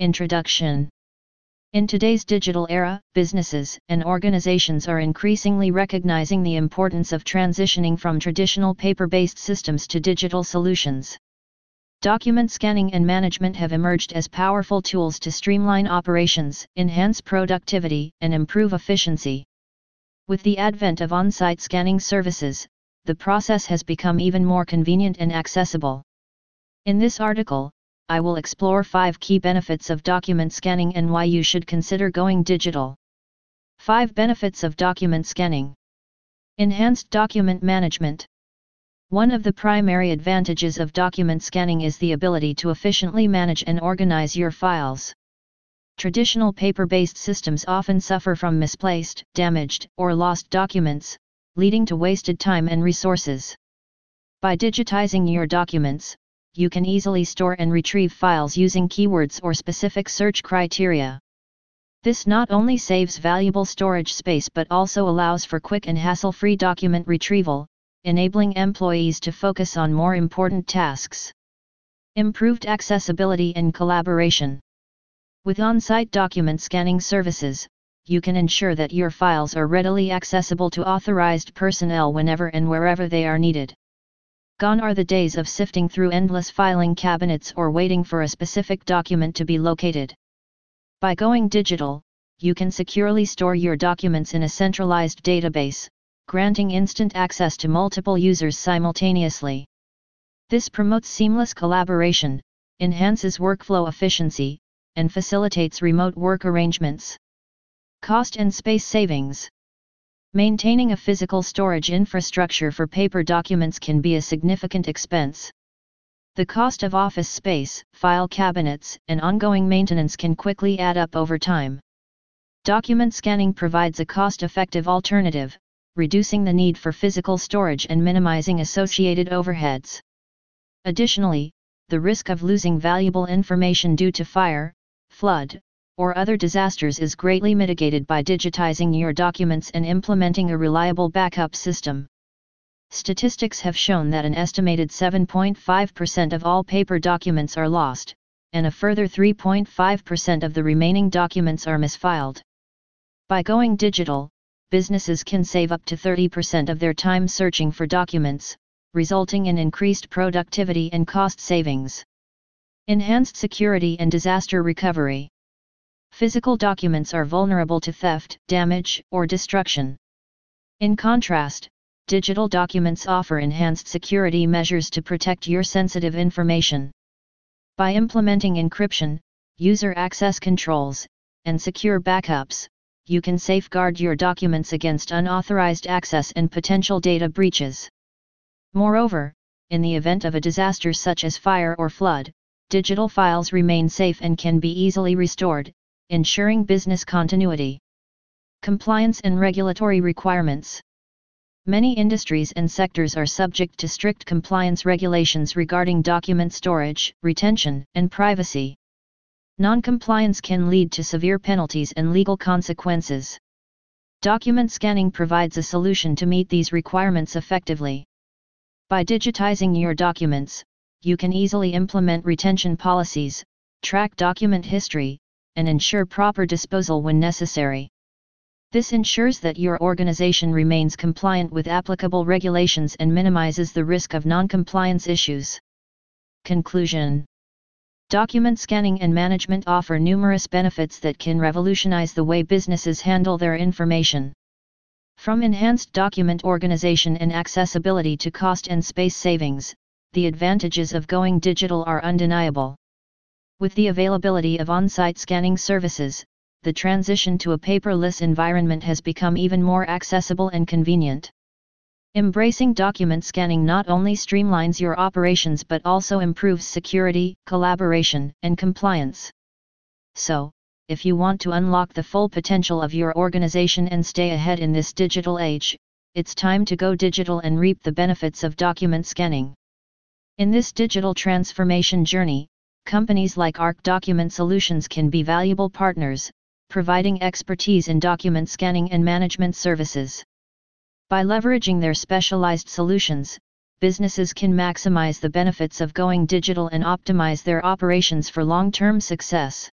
Introduction In today's digital era, businesses and organizations are increasingly recognizing the importance of transitioning from traditional paper based systems to digital solutions. Document scanning and management have emerged as powerful tools to streamline operations, enhance productivity, and improve efficiency. With the advent of on site scanning services, the process has become even more convenient and accessible. In this article, I will explore 5 key benefits of document scanning and why you should consider going digital. 5 benefits of document scanning. Enhanced document management. One of the primary advantages of document scanning is the ability to efficiently manage and organize your files. Traditional paper-based systems often suffer from misplaced, damaged, or lost documents, leading to wasted time and resources. By digitizing your documents, you can easily store and retrieve files using keywords or specific search criteria. This not only saves valuable storage space but also allows for quick and hassle-free document retrieval, enabling employees to focus on more important tasks. Improved accessibility and collaboration. With on-site document scanning services, you can ensure that your files are readily accessible to authorized personnel whenever and wherever they are needed. Gone are the days of sifting through endless filing cabinets or waiting for a specific document to be located. By going digital, you can securely store your documents in a centralized database, granting instant access to multiple users simultaneously. This promotes seamless collaboration, enhances workflow efficiency, and facilitates remote work arrangements. Cost and space savings. Maintaining a physical storage infrastructure for paper documents can be a significant expense. The cost of office space, file cabinets, and ongoing maintenance can quickly add up over time. Document scanning provides a cost-effective alternative, reducing the need for physical storage and minimizing associated overheads. Additionally, the risk of losing valuable information due to fire, flood, or other disasters is greatly mitigated by digitizing your documents and implementing a reliable backup system. Statistics have shown that an estimated 7.5% of all paper documents are lost, and a further 3.5% of the remaining documents are misfiled. By going digital, businesses can save up to 30% of their time searching for documents, resulting in increased productivity and cost savings. Enhanced security and disaster recovery. Physical documents are vulnerable to theft, damage, or destruction. In contrast, digital documents offer enhanced security measures to protect your sensitive information. By implementing encryption, user access controls, and secure backups, you can safeguard your documents against unauthorized access and potential data breaches. Moreover, in the event of a disaster such as fire or flood, digital files remain safe and can be easily restored, ensuring business continuity. Compliance and regulatory requirements. Many industries and sectors are subject to strict compliance regulations regarding document storage, retention, and privacy. Non-compliance can lead to severe penalties and legal consequences. Document scanning provides a solution to meet these requirements effectively. By digitizing your documents, you can easily implement retention policies, track document history, and ensure proper disposal when necessary. This ensures that your organization remains compliant with applicable regulations and minimizes the risk of non-compliance issues. Conclusion Document scanning and management offer numerous benefits that can revolutionize the way businesses handle their information. From enhanced document organization and accessibility to cost and space savings, the advantages of going digital are undeniable. With the availability of on-site scanning services, the transition to a paperless environment has become even more accessible and convenient. Embracing document scanning not only streamlines your operations but also improves security, collaboration, and compliance. So, if you want to unlock the full potential of your organization and stay ahead in this digital age, it's time to go digital and reap the benefits of document scanning. In this digital transformation journey, companies like ARC Document Solutions can be valuable partners, providing expertise in document scanning and management services. By leveraging their specialized solutions, businesses can maximize the benefits of going digital and optimize their operations for long-term success.